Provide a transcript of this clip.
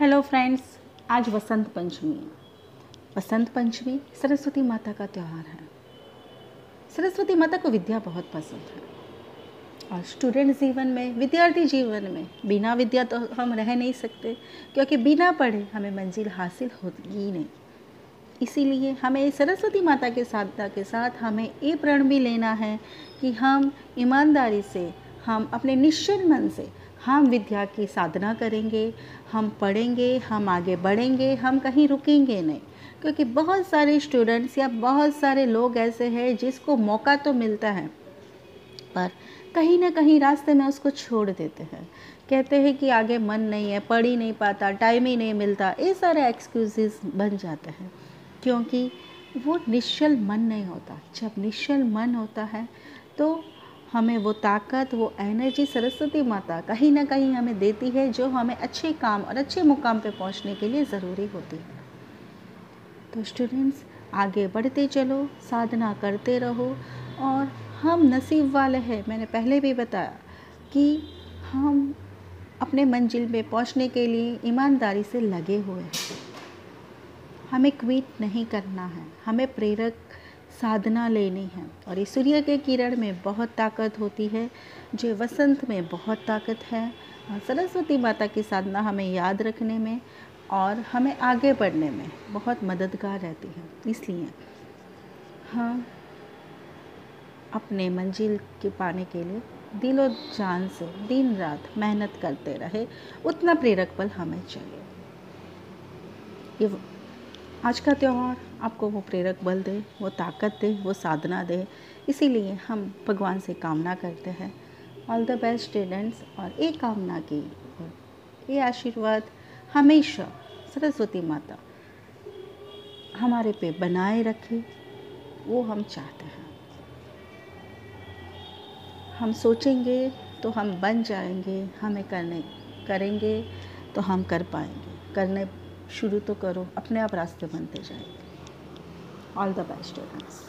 Hello friends आज वसंत पंचमी है। वसंत पंचमी सरस्वती माता का त्यौहार है। सरस्वती माता को विद्या बहुत पसंद है। और स्टूडेंट जीवन में, विद्यार्थी जीवन में बिना विद्या तो हम रह नहीं सकते, क्योंकि बिना पढ़े हमें मंजिल हासिल होगी नहीं। इसीलिए हमें सरस्वती माता के साधना के साथ हमें ये प्रण भी लेना है कि हम ईमानदारी से हम अपने निश्चल मन से हम विद्या की साधना करेंगे, हम पढ़ेंगे, हम आगे बढ़ेंगे, हम कहीं रुकेंगे नहीं। क्योंकि बहुत सारे स्टूडेंट्स या बहुत सारे लोग ऐसे हैं जिसको मौका तो मिलता है, पर कहीं ना कहीं रास्ते में उसको छोड़ देते हैं। कहते हैं कि आगे मन नहीं है, पढ़ ही नहीं पाता टाइम ही नहीं मिलता, ये सारे एक्सक्यूज़ बन जाते हैं। क्योंकि वो निश्चल मन नहीं होता। जब निश्चल मन होता है तो हमें वो ताकत, वो एनर्जी सरस्वती माता कहीं ना कहीं हमें देती है, जो हमें अच्छे काम और अच्छे मुकाम पे पहुँचने के लिए ज़रूरी होती है। तो स्टूडेंट्स आगे बढ़ते चलो, साधना करते रहो और हम नसीब वाले हैं। मैंने पहले भी बताया कि हम अपने मंजिल में पहुँचने के लिए ईमानदारी से लगे हुए हैं। हमें क्विट नहीं करना है। हमें प्रेरक साधना लेनी है। और इस सूर्य के किरण में बहुत ताकत होती है, जो वसंत में बहुत ताकत है। सरस्वती माता की साधना हमें याद रखने में और हमें आगे बढ़ने में बहुत मददगार रहती है। इसलिए हाँ अपने मंजिल के पाने के लिए दिलो जान से दिन रात मेहनत करते रहे। उतना प्रेरक पल हमें चाहिए। ये आज का त्यौहार आपको वो प्रेरक बल दे, वो ताकत दे, वो साधना दे। इसीलिए हम भगवान से कामना करते हैं। ऑल द बेस्ट स्टूडेंट्स और एक कामना की ये आशीर्वाद हमेशा सरस्वती माता हमारे पे बनाए रखे, वो हम चाहते हैं। हम सोचेंगे तो हम बन जाएँगे, हमें करने, करेंगे तो हम कर पाएँगे। करने शुरू तो करो अपने आप रास्ते बनते जाएँगे। All the best students